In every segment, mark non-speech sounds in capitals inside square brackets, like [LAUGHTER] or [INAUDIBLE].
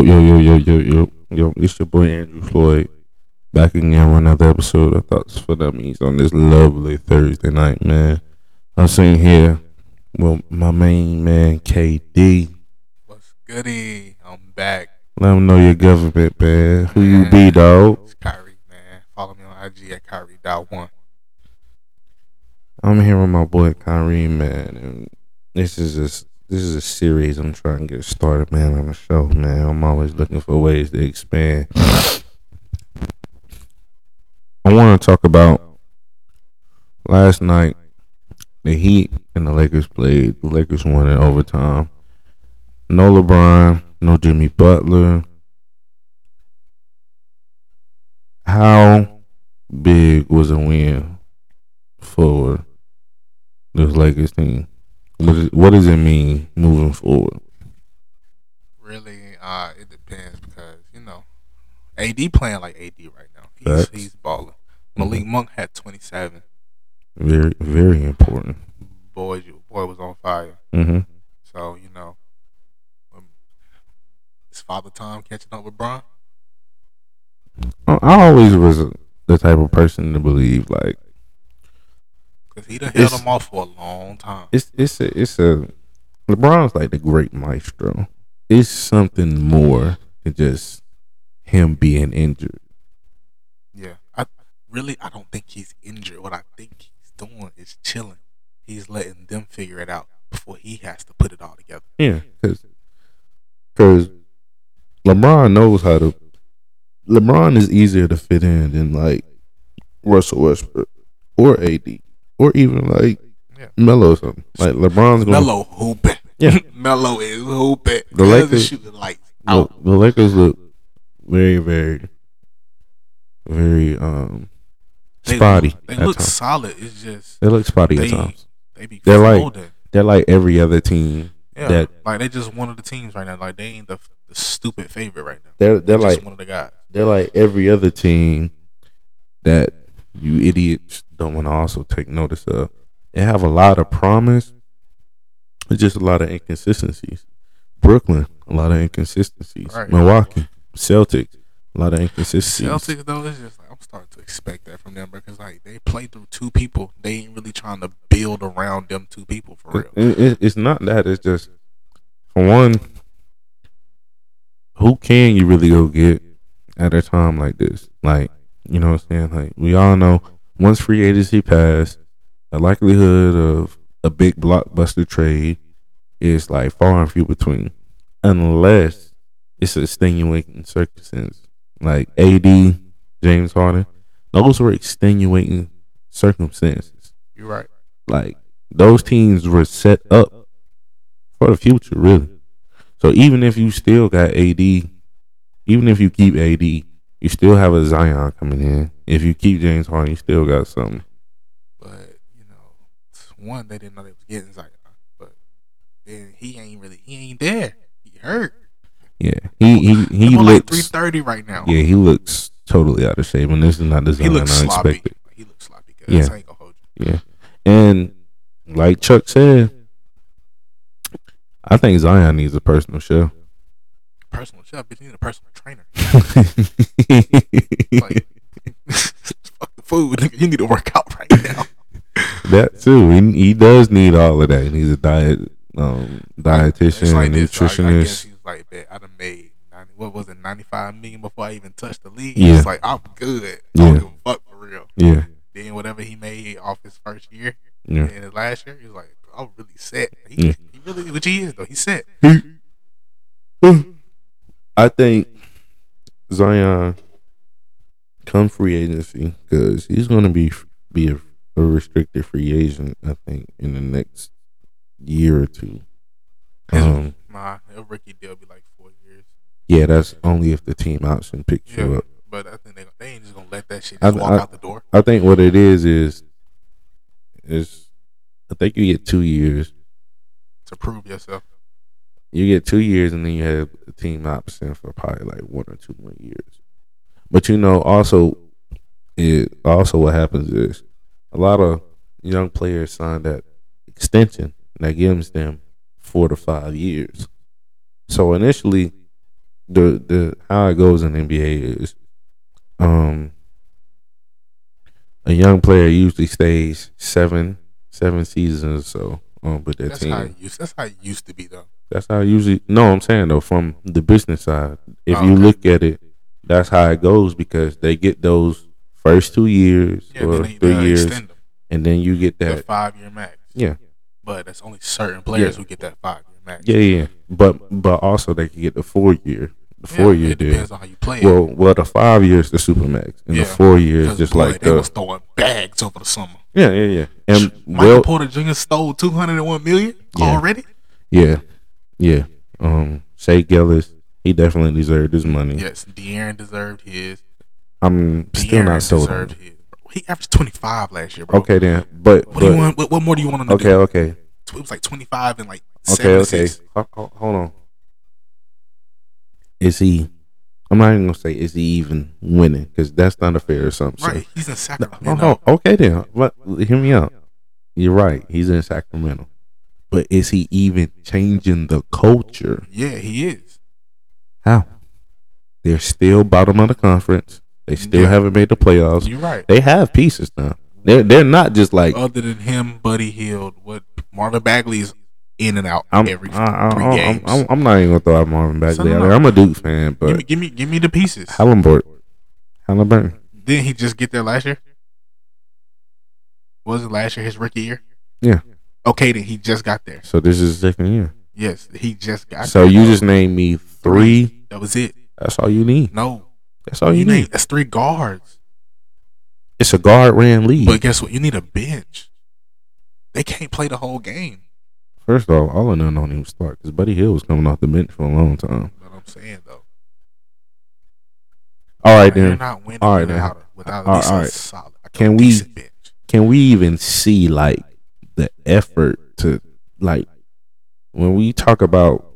Yo, yo, yo, yo, yo, yo. Yo, it's your boy Andrew Floyd. Back again with another episode of Thoughts for Dummies on this lovely Thursday night, man. I'm sitting here with my main man, KD. What's goody? I'm back. Let them know your government, man. Who you be, dog? It's Kyrie, man. Follow me on IG at Kyrie dot one. I'm here with my boy Kyrie, man, and this is a this is a series I'm trying to get started, man, on the show, man. I'm always looking for ways to expand. I want to talk about last night. The Heat and the Lakers played. The Lakers won in overtime. No LeBron, no Jimmy Butler. How big was a win for this Lakers team? What, is, what does it mean moving forward? Really, uh, it depends because you know, AD playing like AD right now. He's Facts. he's balling. Malik Monk had 27. Very, very important. Boy, boy was on fire. Mm-hmm. So you know, um, it's father time catching up with Bron. I always was the type of person to believe like Cause he done held them off for a long time. it's it's a it's a LeBron's like the great maestro. It's something more than just him being injured. Yeah, I really I don't think he's injured. What I think he's doing is chilling. He's letting them figure it out before he has to put it all together. Yeah, because because LeBron knows how to. LeBron is easier to fit in than like Russell Westbrook or AD or even like Yeah. Melo or something. Like LeBron's going. Melo hooping. Yeah. [LAUGHS] Melo is hooping. The The Lakers- Lakers shooting lights out. the Lakers look very, very, very um They spotty. Look, they at look times. solid. It's just They look spotty they at times. they be They're like- folding. They're like every other team. yeah, that- like they just one of the teams right now. Like they ain't the, the stupid favorite right now. They're they're just like one of the guys. they're like every other team that you idiots don't want to also take notice of. They have a lot of promise, but just a lot of inconsistencies. Brooklyn, a lot of inconsistencies. Right. Milwaukee, Celtics, a lot of inconsistencies. Celtics though, it's just like I'm starting to expect that from them because like they play through two people. They ain't really trying to build around them two people for real. It- it- it's not that. It's just for one, who can you really go get at a time like this? Like you know what I'm saying? Like we all know, once free agency passed, the likelihood of a big blockbuster trade is like far and few between, unless it's extenuating circumstances. Like AD, James Harden, those were extenuating circumstances You're right. like those teams were set up for the future, really. So even if you still got AD, even if you keep AD, you still have a Zion coming in. If you keep James Harden, you still got something. But you know, one they didn't know they was getting Zion, but then he ain't really he ain't there. He hurt. Yeah, he he he He like three looks. thirty right now. Yeah, he looks totally out of shape, and this is not the he Zion looks I sloppy. expected. He looks sloppy. Cause Yeah. I ain't gonna hold you. Yeah, and like Chuck said, I think Zion needs a personal show. Personal chef, bitch. You need a personal trainer. [LAUGHS] Like, [LAUGHS] fuck the food. Nigga. You need to work out right now. [LAUGHS] That too. He, he does need all of that. He needs a diet, um, dietitian, like this. Like, I guess nutritionist. he's like, bet I done made 90, what was it, ninety five million before I even touched the league. Yeah. He's like, I'm good. I Yeah. don't give a fuck for real. Yeah, Then whatever he made off his first year yeah. and his last year, he was like, I'm really set. He, Yeah. he really, which he is though. He's set. I think Zion come free agency because he's going to be be a, a restricted free agent. I think in the next year or two. Um, Nah, a rookie deal be like four years. yeah, that's only if the team option picks you up. but I think they, they ain't just gonna let that shit I- walk I- out the door. I think what it is is is I think you get two years. to prove yourself. You get two years, and then you have a team option for probably like one or two more years. But you know, also it also what happens is a lot of young players sign that extension that gives them four to five years. So initially, the the how it goes in the NBA is, um, a young player usually stays seven seven seasons or so um, with their That's team. how it used. That's how it used to be though. That's how I usually. No, I'm saying though, from the business side, if Oh, you okay. look at it, that's how it goes because they get those first two years Yeah, or they, three years, and then you get the that. five year max. Yeah, But that's only certain players Yeah. who get that five year max. yeah, yeah. But but also they can get the four year, the Yeah, four year It deal. depends on how you play. it. Well, well, the five years the supermax, and Yeah. the four years just boy, like they the was throwing bags over the summer. yeah, yeah, yeah. And Michael well, Porter Jr. stole two hundred and one million already. yeah, yeah. Um, Shai Gilgeous, he definitely deserved his money. Yes, De'Aaron deserved his. I'm still not sold deserved his. He averaged twenty five last year, bro. Okay, then, but, What do you want? What, what more do you want to okay, do? okay. It was like twenty five and like Okay, okay. assists. Ho- ho- Hold on. Is he? I'm not even gonna say is he even winning because that's not a fair assumption. Right, he's in Sacramento. no, no. Okay then. But hear me out. You're right. He's in Sacramento, but is he even changing the culture? Yeah, he is. How? They're still bottom of the conference. They still Yeah. haven't made the playoffs. You're right. They have pieces now. They're they're not just like Other than him, Buddy Hield, what Marvin Bagley's in and out I'm. every I, I, three I'm, games. I'm, I'm not even gonna throw out Marvin Bagley. There. I'm a Duke fan, but give me, give me, give me the pieces. Halliburton. Halliburton. Didn't he just get there last year? Was it last year his rookie year? Yeah. Okay, then he just got there. So this is his second year. Yes, he just got. So there. you just named me three. That was it. That's all you need. No, That's all you need need. that's three guards. It's a guard ran league. But guess what? You need a bench. They can't play the whole game. First off, all all of them don't even start because Buddy Hield was coming off the bench for a long time. But I'm saying though, All right then. not winning All right, without, then. without All at least right, all right. solid. Can we- bench. Can we even see like the effort to like when we talk about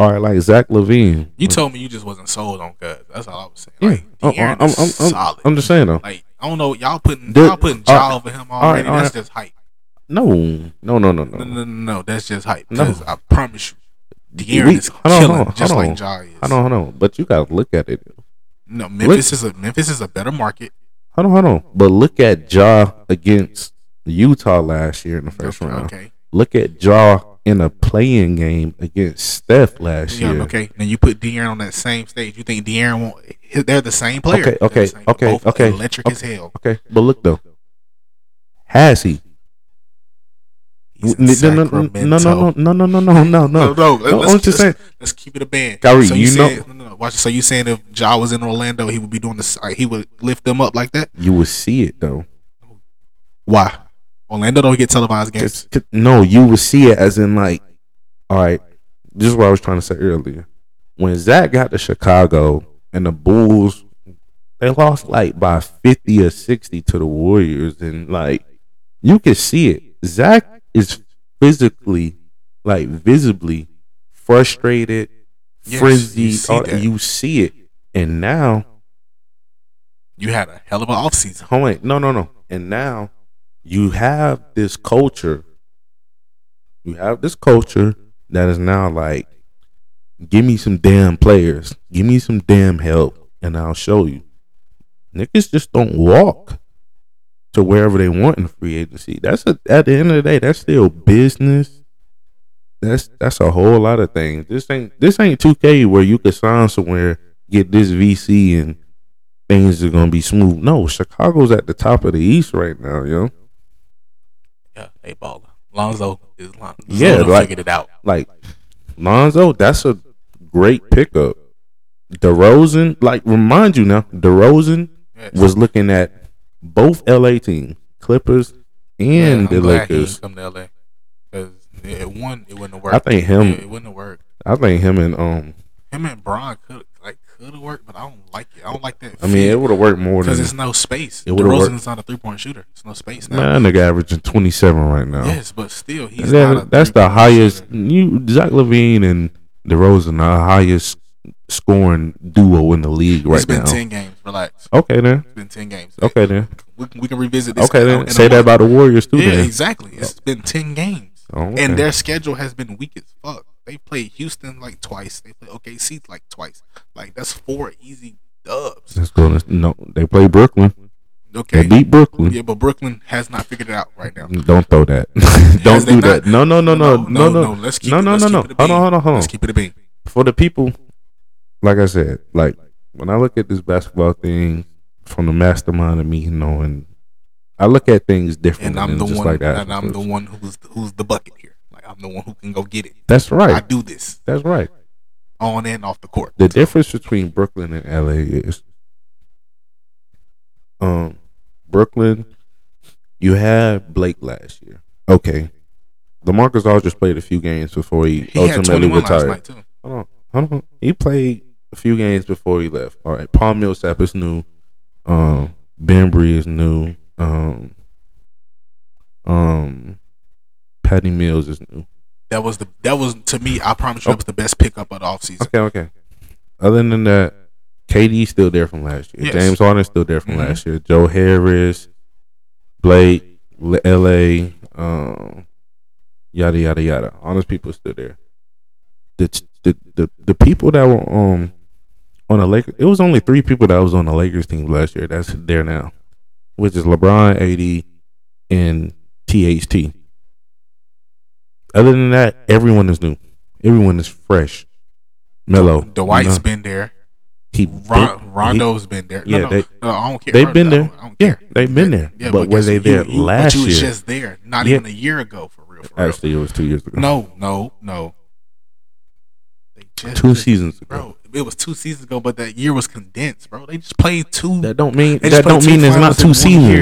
all right, like Zach LaVine. You told me you just wasn't sold on Cuz. That's all I was saying. Yeah. Like, Oh, De'Aaron oh, I'm, is I'm, I'm, solid. I'm just saying though. like I don't know. Y'all putting The- y'all putting all jaw right, over him already. right, all that's right. just hype. No, no, no, no, No, no. no, no. That's just hype. No. I promise you, De'Aaron We- is hold on, killing hold on, just like on. Ja is. I don't, hold on, but you gotta look at it. No, Memphis is a Memphis is a better market. Hold on, hold on. But look at Ja against Utah last year in the first okay, round. okay. Look at Ja in a playing game against Steph last Yeah, year. okay. Now you put De'Aaron on that same stage. You think De'Aaron won't? They're the same player. Okay, okay, same- okay, okay, Electric as hell. Okay, but look though, has he? No, no, no, no, no, no, no, no, no, no, no, no. No, let's, I'm just saying. let's keep it a band. Kyrie, so you saying, know- no, no, no. Watch. So you saying if Ja was in Orlando, he would be doing this? Like, he would lift them up like that? You would see it though. Why? Orlando don't get televised games. 'Cause- 'cause- no, you would see it as in like, all right. This is what I was trying to say earlier. When Zach got to Chicago and the Bulls, they lost like by fifty or sixty to the Warriors, and like you could see it. Zach is physically, like visibly frustrated, Yes, you see all- you see it, and now You had a hell of an offseason. Hold on, no, no, no. And now you have this culture. You have this culture that is now like, give me some damn players, give me some damn help, and I'll show you. Niggas just don't walk to wherever they want in free agency. That's a, at the end of the day, that's still business. That's that's a whole lot of things. This ain't this ain't 2K where you could sign somewhere, get this VC and things are gonna be smooth. No, Chicago's at the top of the East right now, yo. Yeah, hey baller. Lonzo is Lon- Yeah, Lonzo like- figured it out. Like Lonzo, that's a great pickup. DeRozan, like remind you now, DeRozan Yes. was looking at both LA teams, Clippers and Yeah, the Lakers. come to LA because it one it wouldn't work. I think him- it, it wouldn't work. I think him and um, Him and Bron could could have worked, but I don't like it. I don't like that. I mean, it would have worked more than because it's no space. it would've DeRozan worked. is not a three point shooter. It's no space now. man. That nigga averaging twenty seven right now. Yes, but still, he's And then not a that's the highest. shooter. You Zach LaVine and DeRozan are highest scoring duo in the league right now. it's been now. ten games. Relax. Okay then. It's been ten games. Okay then. We, can- we can revisit this. Okay then. Say that month. about the Warriors too. Yeah, then. exactly. It's been ten games, Oh, okay. and their schedule has been weak as fuck. They played Houston like twice. They played OKC like twice. Like that's four easy dubs. Let's No, they play Brooklyn. Okay. They beat Brooklyn. Yeah, but Brooklyn has not figured it out right now. Mm, don't throw that. [LAUGHS] [LAUGHS] Don't do not? that. No, no, no, no, no, no, Let's keep no, it, no, no, no. keep it a Hold on, hold on, hold on. Let's keep it a bean. For the people, like I said, like when I look at this basketball thing from the mastermind of me knowing, I look at things different And I'm the one. like that. and I'm the one who's who's the bucket here. I'm the one who can go get it. That's right. I do this That's right. on and off the court. The difference between Brooklyn and LA is, um, Brooklyn, you had Blake last year. Okay, Lamarcus Aldridge played a few games before he, He ultimately 21 last retired. Hold on, hold on. He played a few games before he left. All right, Paul Millsap is new. Um, is new. Um, um, Patty Mills is new. That was the that was to me. I promise you, that was the best pickup of the offseason. Okay, okay. Other than that, KD's still there from last year. Yes. James Harden's still there from Mhm. last year. Joe Harris, Blake, LA, um, yada yada yada. All those people still there. The the the, the people that were um on the Lakers, it was only three people that was on the Lakers team last year. That's there now, which is LeBron, AD, and THT. Other than that, everyone is new. Everyone is fresh. Melo. Dwight's You know? been there. he Ron, Rondo's been there. No, yeah, no, they- no, I don't care. they've been I there. don't- I don't Yeah, care. they've been there. Yeah, but were they you- there you- last But you was just there, not Yeah. even a year ago, for real. For real. Actually, it was two years ago. no, no, no. They just two seasons ago. bro. It was two seasons ago, but that year was condensed, bro. They just played two. That don't mean that don't mean it's not two year.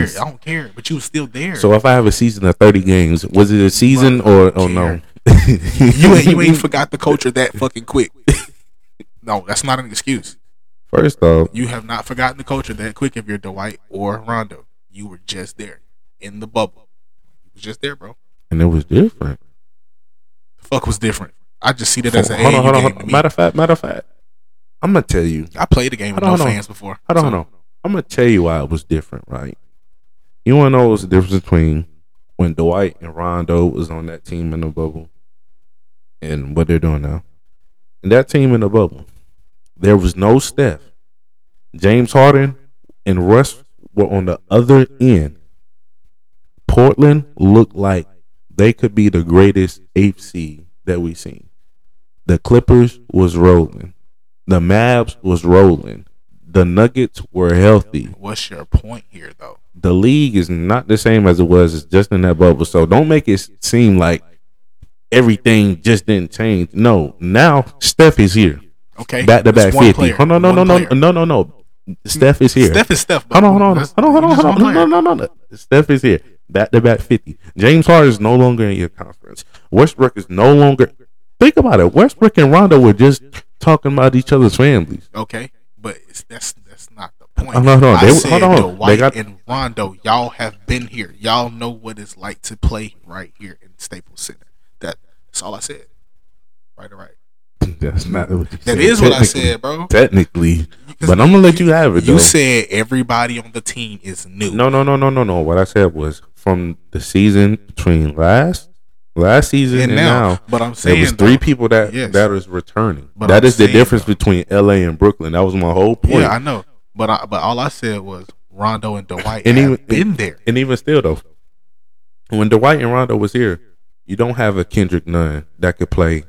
seasons. I don't care, but you was still there. So if I have a season of thirty games, was it a season Bro, or oh no? [LAUGHS] you ain't, you ain't forgot the culture that fucking quick. [LAUGHS] no, that's not an excuse. First off, You have not forgotten the culture that quick if you're Dwight or Rondo. You were just there in the bubble. You was just there, bro. and it was different. The fuck was different. I just see that as an hold on, hold on, hold on. Matter of fact, matter of fact, I'm gonna tell you. I played the game with no hold fans before. I don't So, know. I'm gonna tell you why it was different, right? You wanna know what's the difference between when Dwight and Rondo was on that team in the bubble and what they're doing now? And that team in the bubble, there was no Steph. James Harden and Russ were on the other end. Portland looked like they could be the greatest eighth seed that we've seen. The Clippers was rolling. The Mavs was rolling. The Nuggets were healthy. What's your point here, though? The league is not the same as it was It's just in that bubble. So don't make it seem like everything just didn't change. No, now Steph is here. Okay, Back to back 50. player. Hold on, no, no, One no, no, no, no. Steph is here. Steph is Steph. Hold on, hold on, hold on, hold on, hold on. No, no, no, no. Steph is here. Back to back 50. James Harden is no longer in your conference. Westbrook is no longer. Think about it. Westbrook and Rondo were just talking about each other's families. Okay, but it's, that's that's not the uh, point. Oh, no, no, I they- said hold on, they got- and Rondo, y'all have been here. Y'all know what it's like to play right here in Staples Center. That, that's all I said. Right, right. That's not what you That is what I said, bro. Technically. But I'm to let you have it, though. You said everybody on the team is new. No, no, no, no, no, no. What I said was from the season between last last season and, and now, now, but I'm saying there was three though- people that Yes. that is returning. But that I'm is the difference though- between LA and Brooklyn. That was my whole point. Yeah, I know. But I, but all I said was Rondo and Dwight And have even- been there. And even still, though, when Dwight and Rondo was here, you don't have a Kendrick Nunn that could play.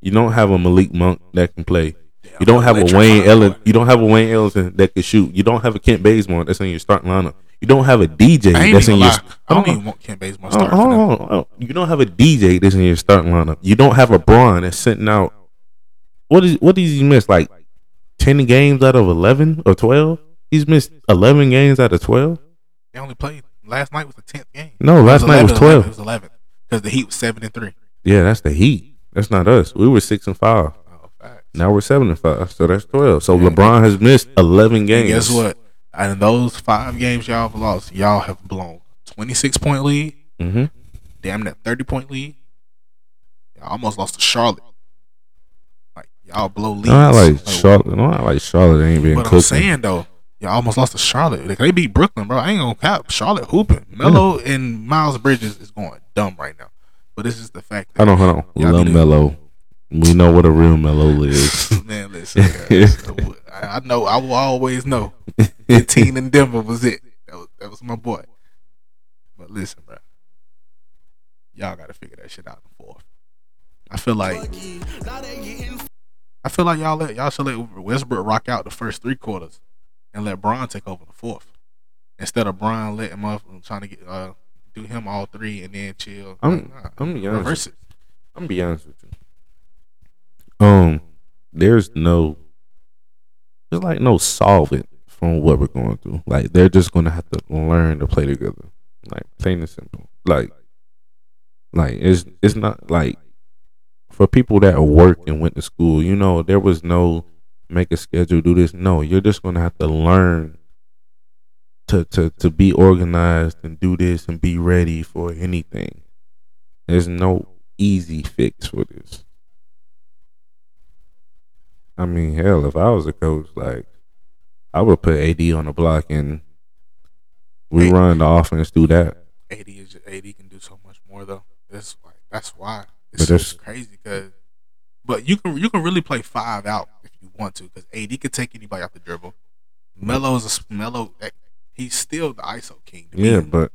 You don't have a Malik Monk that can play. You don't have a Wayne Ellen. You don't have a Wayne Ellington that can shoot. You don't have a Kent Bazemore that's in your starting lineup. You don't have a DJ that's in your. lie. I don't even want Ken Bazemore Hold on, starting. for them. hold on, hold on. You don't have a DJ that's in your starting lineup. You don't have a Bron that's sitting out. What is what does he miss? Like ten games out of eleven or twelve? He's missed eleven games out of twelve. They only played last night was the tenth game. No, last night was 11, twelve. It was eleven because the Heat was seven and three. Yeah, that's the Heat. That's not us. We were six and five. Oh, facts. Now we're seven and five. So that's twelve. So Yeah. LeBron has missed eleven And games. guess what? And in those five games y'all have lost, y'all have blown twenty six point lead, Mm-hmm. damn that thirty point lead. Y'all almost lost to Charlotte. Like y'all blow leads. No, I like Like, Charlotte. No, I like Charlotte. Ain't been But cooking. I'm saying though, y'all almost lost to Charlotte. Like, they beat Brooklyn, bro. I ain't gonna cap. Charlotte hooping. Melo and Miles Bridges is going dumb right now. But this is the fact. That, hold on. Y'all Lil Melo. We know what a real Melo [LAUGHS] is. Man, listen. I I know. I will always know. [LAUGHS] 15 in Denver was it. That was, that was my boy. But listen, bro. Y'all got to figure that shit out in fourth. I feel like I feel like y'all let y'all should let Westbrook rock out the first three quarters and let Bron take over the fourth instead of Bron letting him up and trying to get uh do him all three and then chill. I'm- Nah, I'm be honest. it. I'm be honest with you. Um, there's no, there's like no solvent from what we're going through. Like they're just gonna have to learn to play together. Like plain and simple. Like, like it's it's not like for people that work and went to school. You know, there was no make a schedule, do this. No, you're just gonna have to learn to to to be organized and do this and be ready for anything. There's no easy fix for this. I mean, hell, if I was a coach, like I would put AD on the block and we Hey. run the offense through that. AD is AD can do so much more though. That's like that's why But it's so crazy because. But you can you can really play five out if you want to because AD can take anybody off the dribble. Melo is a Melo. He's still the ISO king. to me. Yeah, but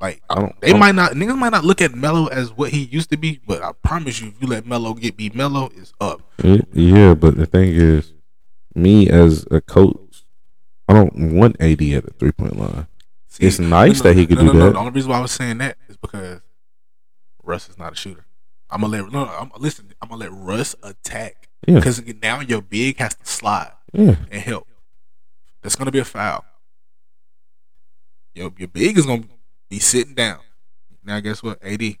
like I don't. they I don't- might not niggas might not look at Melo as what he used to be, but I promise you, if you let Melo get be Melo, is up. Yeah, but the thing is, me as a coach, I don't want AD at the three point line. See, It's nice that he could no, do no, no, that. The only reason why I was saying that is because Russ is not a shooter. I'm gonna let no, no I'm, listen. I'm gonna let Russ attack Yeah, because now your big has to slide yeah, and help. That's gonna be a foul. Your your big is gonna be sitting down. Now guess what? AD, you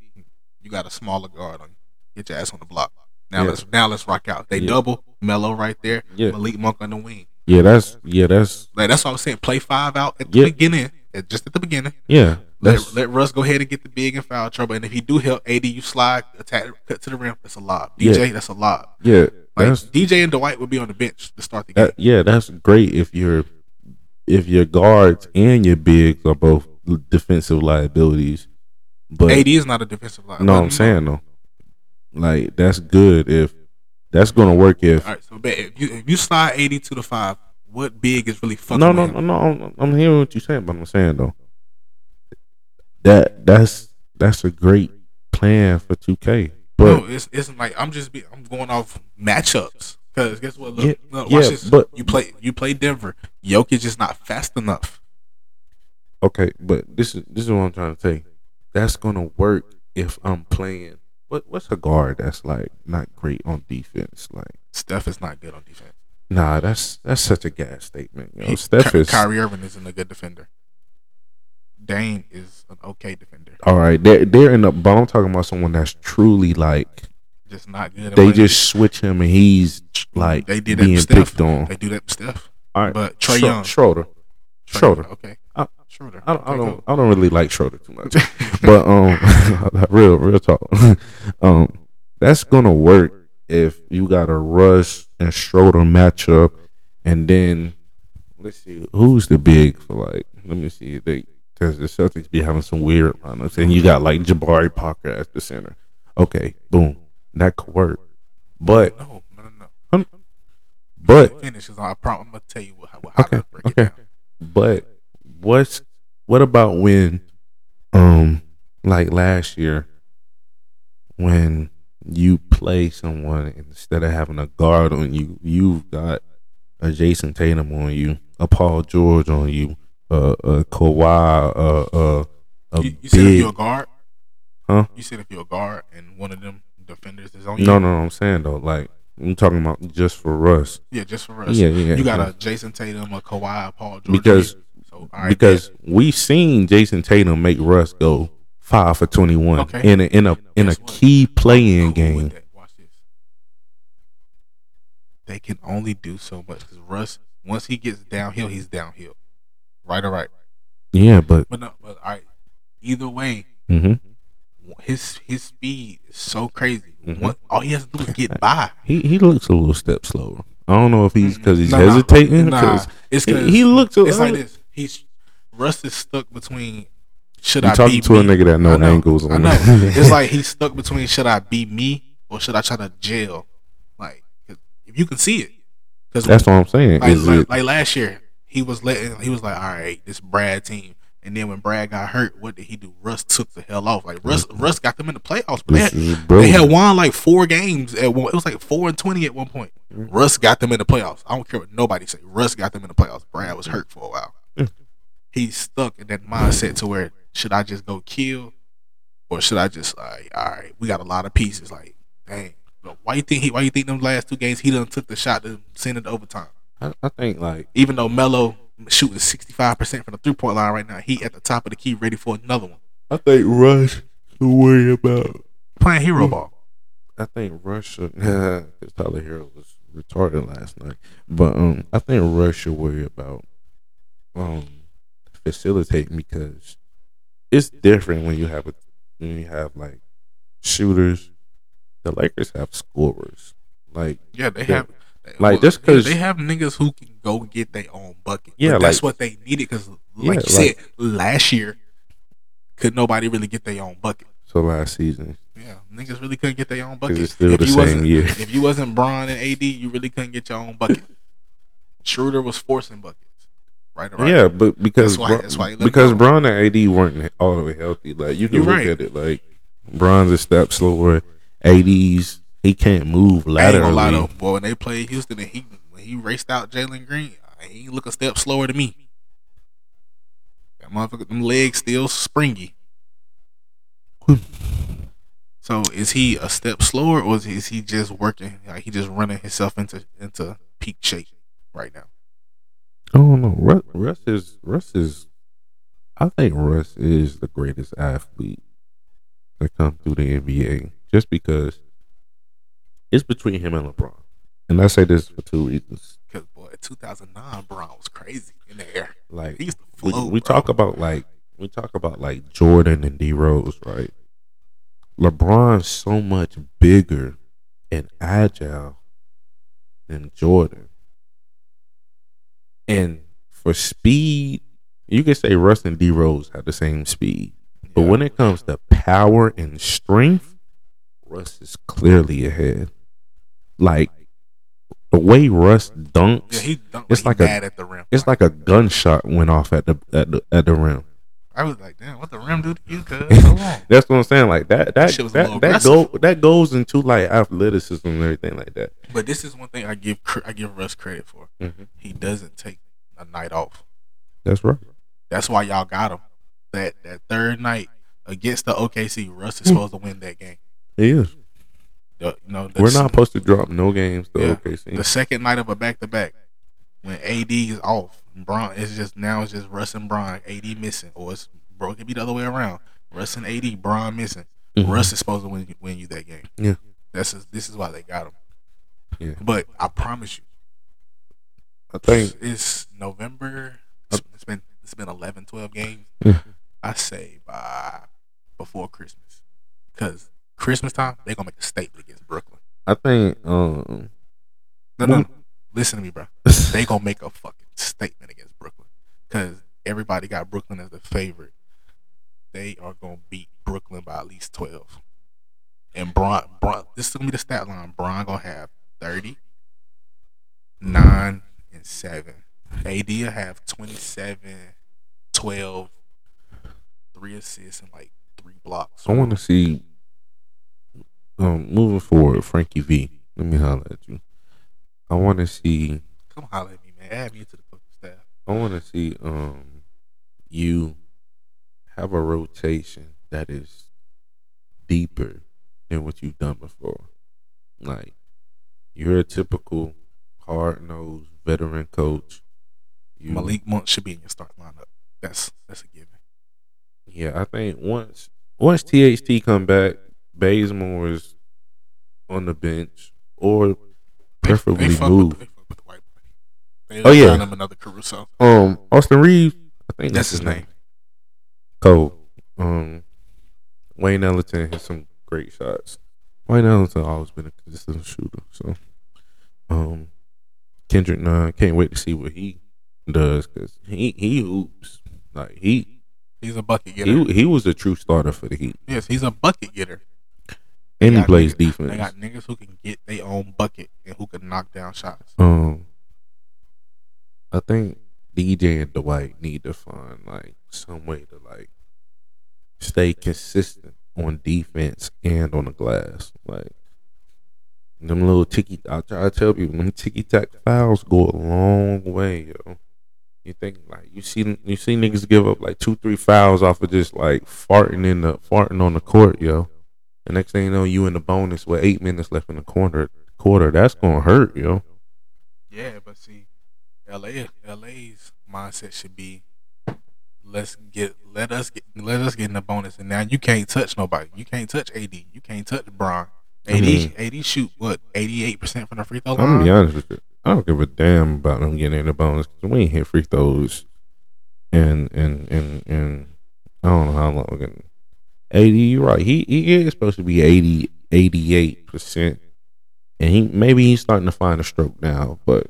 got a smaller guard on you. Get your ass on the block. Now Yeah. let's now let's rock out. They Yeah. double Melo right there. yeah, Malik Monk on the wing. Yeah. That's yeah, that's Like that's what I was saying. Play five out at the Yeah. beginning, at- just at the beginning. yeah. Let, let Russ go ahead and get the big and foul trouble. And if he do help AD, you slide, attack, cut to the rim. That's a lob. Yeah. DJ, that's a lob. yeah. Like DJ and Dwight would be on the bench to start the game. that, yeah. That's great if your if your guards and your bigs are both defensive liabilities. But AD is not a defensive line. no, I'm saying though, like that's good if that's gonna work if All right, so bet if you if you slide eighty to the five, what big is really fucking? no, no, no, no. I'm, I'm hearing what you're saying, but I'm saying though that that's that's a great plan for 2K. But no, it's it's like I'm just be, I'm going off matchups because guess what? Look, Yeah, look, watch yeah, this. but- you play you play Denver. Jokic is not fast enough. okay, but this is this is what I'm trying to say. That's gonna work if I'm playing. What what's a guard that's like not great on defense? Like Steph is not good on defense. nah, that's that's such a gas statement. You know, He- Steph Ky- is Kyrie Irving isn't a good defender. Dame is an okay defender, all right. They're they're in the but I'm talking about someone that's truly like just not good. they just switch him and he's like they did that being Steph. picked on. They do that with Steph. All right, But Trae Schro- Young. Schroeder, Trey- Schroeder. okay, Schroeder. I don't, I don't. I don't really like Schroeder too much, [LAUGHS] but um, [LAUGHS] real, real talk. [LAUGHS] um, that's gonna work if you got a Russ and Schroeder matchup, and then let's see who's the big for like. Let me see they because the Celtics be having some weird lineups, and you got like Jabari Parker at the center. Okay, boom, that could work, but no, no, no, no. but finishes. I prom- I'm gonna tell you how, how Okay, to break okay. it down. But what's what about when um like last year when you play someone instead of having a guard on you, you've got a Jayson Tatum on you, a Paul George on you, uh, a Kawhi, uh, uh, a You, you said if big. you're a guard, Huh? You said if you're a guard and one of them defenders is on you. No, no, no I'm saying though, like I'm talking about just for Russ. Yeah, just for us. Yeah, yeah. You got yeah. a Jayson Tatum, a Kawhi, a Paul George. because so, all right, because we've seen Jayson Tatum make Russ go five for twenty one Okay. in a in a in a key playing game. that. Watch this. They can only do so much because Russ, once he gets downhill, he's downhill. Right or right? Yeah, but But no, but all right. Either way, hmm his his speed is so crazy. Mhm. One, all he has to do is get by. [LAUGHS] He he looks a little step slower. I don't know if he's because he's Nah, hesitating. Nah, 'cause it's he, 'cause he looks. A, It's like this. He's Russ is stuck between should You I talking be to a nigga that know know, angles I on know. [LAUGHS] it's like he's stuck between should I be me or should I try to jail? Like if you can see it, because That's what I'm saying. like, like, like last year he was letting he was like all right this Brad team. And then when Brad got hurt, what did he do? Russ took the hell off. Like Russ, Russ got them in the playoffs. But they, had, they had won like four games at one. It was like four and twenty at one point. Mm-hmm. Russ got them in the playoffs. I don't care what nobody say. Russ got them in the playoffs. Brad was hurt for a while. He's stuck in that mindset to where should I just go kill, or should I just like all right? We got a lot of pieces. Like dang, why you think he? Why you think them last two games he done took the shot to send it to overtime? I, I think like Even though Melo shooting sixty five percent from the three point line right now, he at the top of the key, ready for another one. I think Russ to worry about. Playing hero Mm. ball. I think Russia because [LAUGHS] Tyler Herro was retarded last night, but um, I think Russ should worry about um facilitating because it's different when you have a when you have like shooters. The Lakers have scorers. Like Yeah, they have. Like, just yeah, 'cause- they have niggas who can go get their own bucket. Yeah, that's like- what they needed because, like Yeah, you like- said, last year could nobody really get their own bucket. so last season, Yeah, niggas really couldn't get their own bucket. it's still the you same year. If you wasn't Bron and AD, you really couldn't get your own bucket. [LAUGHS] Schroeder was forcing buckets, right? yeah, but because That's why- Bron- that's why because. Bron and AD weren't all the way healthy. Like you can You're look right. at it like Bron's a step slower. AD's he can't move I ain't gonna lie laterally. though, boy. When they played Houston and he when he raced out Jalen Green, he look a step slower to me. That motherfucker, them legs still springy. so is he a step slower, or is he, is he just working? Like he just running himself into into peak shape right now? I don't know. Russ, Russ is Russ is. I think Russ is the greatest athlete that come through the NBA, just because it's between him and LeBron. And I say this for two reasons. Because boy, 2009 Brown was crazy in the air. Like He used to we, flow. we bro. talk about like we talk about like Jordan and D Rose, right? LeBron's so much bigger and agile than Jordan. And for speed, you can say Russ and D Rose have the same speed. But Yeah. when it comes to power and strength, Russ is clearly ahead. Like the way Russ dunks, yeah, it's like, like a- at the rim. it's like a gunshot went off at the at the at the rim. I was like, damn, what the rim do to you? Cuz [LAUGHS] That's what I'm saying. Like that that shit was that, little that go that goes into like athleticism and everything like that. But this is one thing I give I give Russ credit for. Mhm. He doesn't take a night off. That's right. That's why y'all got him. That that third night against the OKC, Russ Hmm. is supposed to win that game. He is. The- you know, the, We're not supposed to drop no games to Yeah. OKC. the second night of a back to back when AD is off. Bron it's just now it's just Russ and Bron. AD missing, or it's bro it could be the other way around. Russ and AD, Bron missing. Mhm. Russ is supposed to win win you that game. Yeah. That's this is why they got him. Yeah. But I promise you, I think it's November. It's, it's been it's been 11, 12 games. Yeah. I say by before Christmas, because Christmas time they're gonna make a statement against Brooklyn. I think um No, no, no. listen to me, bro. [LAUGHS] They gonna make a fucking statement against Brooklyn because everybody got Brooklyn as the favorite. They are gonna beat Brooklyn by at least twelve. And Bron, Bron, this is gonna be the stat line. Bron gonna have 30, 9, and 7. AD will have 27, 12, 3 assists, and like 3 blocks. I want to see um moving forward, Frankie V. Let me holler at you. I want to see. Come holler at me, man. Add me to the. I want to see um you have a rotation that is deeper than what you've done before. Like you're a typical hard nosed veteran coach. You, Malik Monk should be in your start lineup. That's that's a given. Yeah, I think once once THT come back, Bazemore is on the bench or preferably move. With, they fuck with the white boy. They Oh, yeah. find him another Caruso. Um, Austin Reaves, I think That's that's, his name. Cold. Um, Wayne Ellington hit some great shots. White Allen's always been a consistent shooter. So, um, Kendrick Nunn can't wait to see what he does because he he hoops like he He's a bucket getter. he he was a true starter for the Heat, yes, he's a bucket getter. and he plays niggas- defense. They got niggas who can get their own bucket and who can knock down shots. Um, I think DJ and Dwight need to find like some way to like stay consistent on defense and on the glass. Like them little ticky, I try to tell people, them ticky tack fouls go a long way, yo. You think like you see you see niggas give up like two three fouls off of just like farting in the farting on the court, yo. The next thing you know, you in the bonus with eight minutes left in the quarter. Quarter that's gonna hurt, yo. Yeah, but see, LA LA's mindset should be let's get let us get let us get in the bonus and now you can't touch nobody. You can't touch AD. You can't touch Bron. AD Mhm. AD shoot what eighty eight percent from the free throw line. I'm gonna be honest with you. I don't give a damn about them getting in the bonus because we ain't hit free throws, and and and and I don't know how long. We're gonna, Eighty, you're right. He he is supposed to be 80, 88 percent, and he maybe he's starting to find a stroke now, but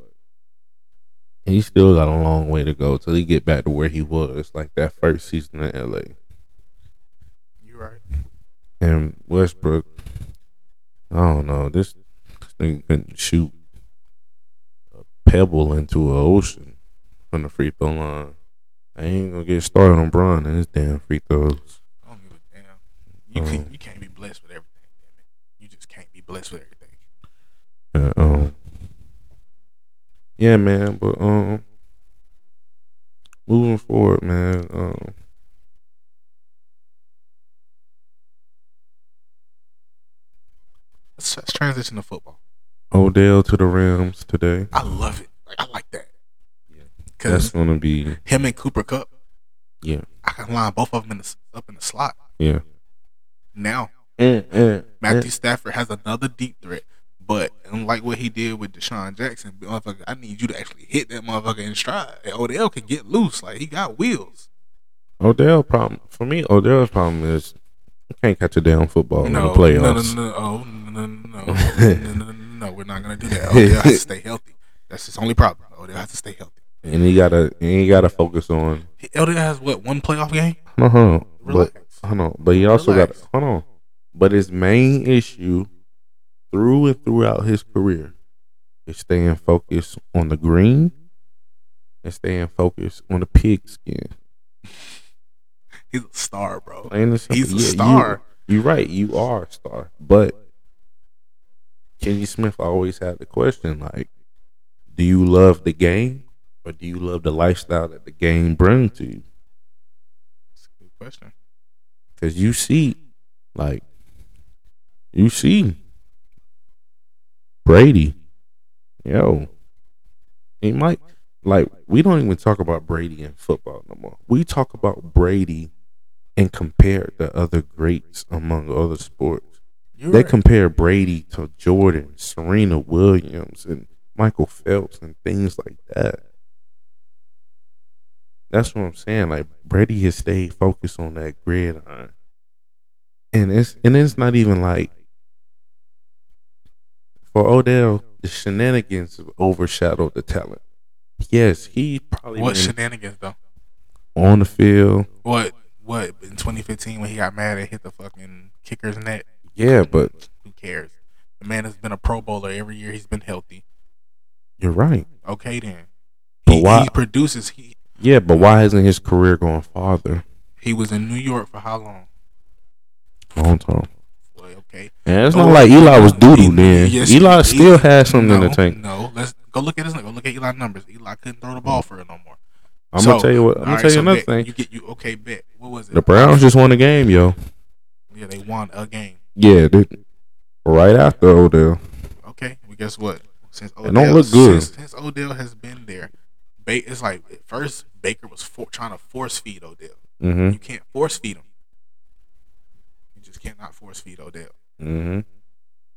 he still got a long way to go till he get back to where he was like that first season in LA. You right. And Westbrook, I don't know. This thing couldn't shoot a pebble into an ocean from the free throw line. I ain't gonna get started on Bron and his damn free throws. I don't give a damn. You Um, can, you can't be blessed with everything. Damn it. You just can't be blessed with everything. Uh, um, yeah, man. But um, moving forward, man. Um, Let's, let's transition to football. Odell to the Rams today. I love it. Like, I like that. Yeah. That's gonna be him and Cooper Kupp, yeah, I can line both of them in the, up in the slot. yeah. Now, And, and, Matthew Stafford has another deep threat. But unlike what he did with DeSean Jackson, motherfucker, I need you to actually hit that motherfucker in stride. And Odell can get loose. Like, he got wheels. Odell problem for me. Odell's problem is you can't catch a damn football in the playoffs. no, no, no, oh, no, no, no, no, no, no, no, no, no, we're not gonna do that. Odell has to [LAUGHS] stay healthy. That's his only problem. Odell has to stay healthy. And he gotta, and he gotta focus on. Odell has what one playoff game? Hold on, but hold on, but he also got hold on. But his main issue through and throughout his career is staying focused on the green and staying focused on the pigskin. [LAUGHS] He's a star, bro. He's a Yeah, you- star. You're right. You are a star, but Kenny Smith always had the question like, do you love the game or do you love the lifestyle that the game brings to you? That's a good question. Because you see, like, you see Brady, yo, he might like. We don't even talk about Brady in football no more. We talk about Brady and compare the other greats among other sports. You're They right. compare Brady to Jordan, Serena Williams, and Michael Phelps and things like that. That's what I'm saying. Like Brady has stayed focused on that gridiron, and it's and it's not even like for Odell, the shenanigans overshadowed the talent. Yes, he probably what shenanigans though? on the field. What what in 2015 when he got mad and hit the fucking kicker's net? Yeah, but Who cares? The man has been a Pro Bowler every year. He's been healthy. you're right. Okay, then. But he, why- he produces. He Yeah, but why hasn't his career gone farther? he was in New York for how long? Long time. Okay. And it's not like Eli was doodoo he- then. yes, Eli still had something no, in the tank. No, let's go look at his. Go look at Eli numbers. Eli couldn't throw the ball for it no more. I'm So, gonna tell you what. I'm gonna right, tell you so another bet. thing. You get you okay? Bet what was it? The Browns just won a game, yo. Yeah, they won a game. Yeah, they, right after Odell. Okay, well, guess what? Since Odell, It don't look good. Since, since Odell has been there, ba- it's like at first Baker was for, trying to force feed Odell. Mm-hmm. You can't force feed him. Cannot force feed Odell. Mm-hmm.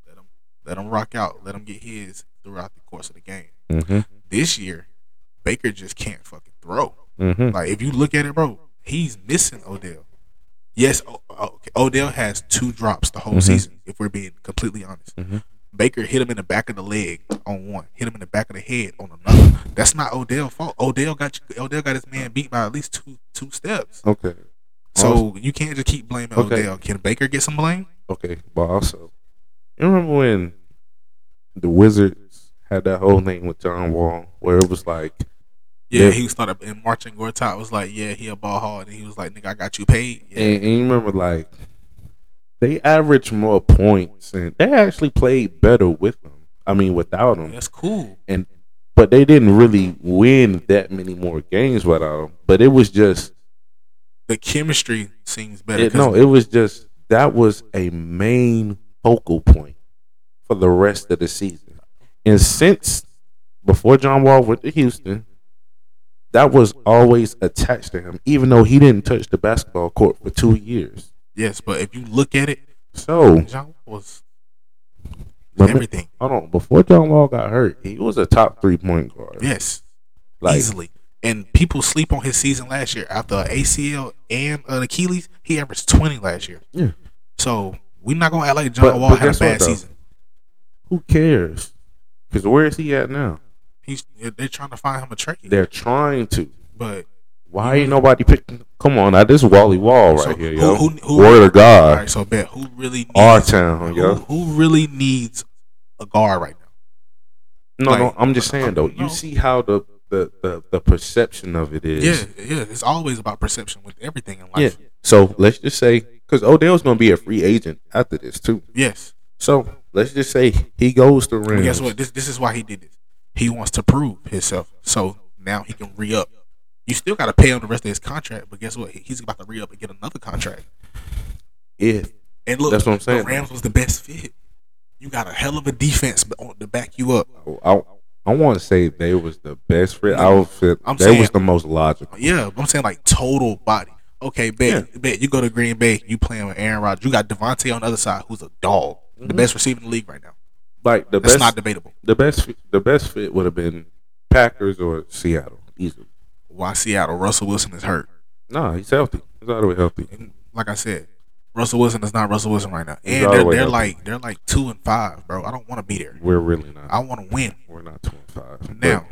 Let him let him rock out. Let him get his throughout the course of the game. Mm-hmm. This year, Baker just can't fucking throw. Mm-hmm. Like if you look at it, bro, he's missing Odell. Yes, o- o- Odell has two drops the whole Mhm. season. If we're being completely honest, Mhm. Baker hit him in the back of the leg on one, hit him in the back of the head on another. That's not Odell's fault. Odell got Odell got his man beat by at least two two steps. Okay. So you can't just keep blaming Okay. Odell. Can Baker get some blame? Okay, but also, you remember when the Wizards had that whole thing with John Wall, where it was like, Yeah, he started and Marcin Gortat was like, yeah, he a ball hard, and he was like, nigga, I got you paid. Yeah, and, and you remember like they averaged more points, and they actually played better with them. I mean, without them, that's cool. and but they didn't really win that many more games without them. But it was just The chemistry seems better. it, no, it was just that was a main focal point for the rest of the season. And since before John Wall went to Houston, that was always attached to him, even though he didn't touch the basketball court for two years. yes, but if you look at it, So, John was remember- everything. hold on, before John Wall got hurt, he was a top three point guard. Yes, like, easily. And people sleep on his season last year. After ACL and an Achilles, he averaged twenty last year. Yeah. So we're not gonna act like John But- Wall but had a guess what, bad season. who cares? Because where is he at now? He's they're trying to find him a trade. They're trying to. but Why ain't nobody picking? Come on, now this is Wally Wall right so here, who, yo. who, who, Word of God, right, so bet who really needs our town, who, yo. who really needs a guard right now? No, like- no, I'm just saying though. No. You see how the the the, the perception of it is. Yeah, yeah. It's always about perception with everything in life. yeah. So let's just say because Odell's gonna be a free agent after this too. Yes. So let's just say he goes to Rams. guess what? This this is why he did this. He wants to prove himself. So now he can re up. You still got to pay him the rest of his contract, but guess what? He's about to re up and get another contract. If And look, That's what I'm saying. The Rams was the best fit. You got a hell of a defense to back you up. I I want to say they was the best fit No, outfit. I'm they saying- was the most logical. Yeah, I'm saying like total body. Okay, bet, bet you go to Green Bay, you playing with Aaron Rodgers. You got Davante on the other side, who's a dog, the Mhm. best receiver in the league right now. Like the That's best, not debatable. the best, fit- the best fit would have been Packers or Seattle easily. Why Seattle? Russell Wilson is hurt. Nah, he's healthy. He's all the way healthy. And like I said, Russell Wilson is not Russell Wilson right now, and they're, they're like they're like two and five, bro. I don't want to be there. We're really not. I want to win We're not two and five. now.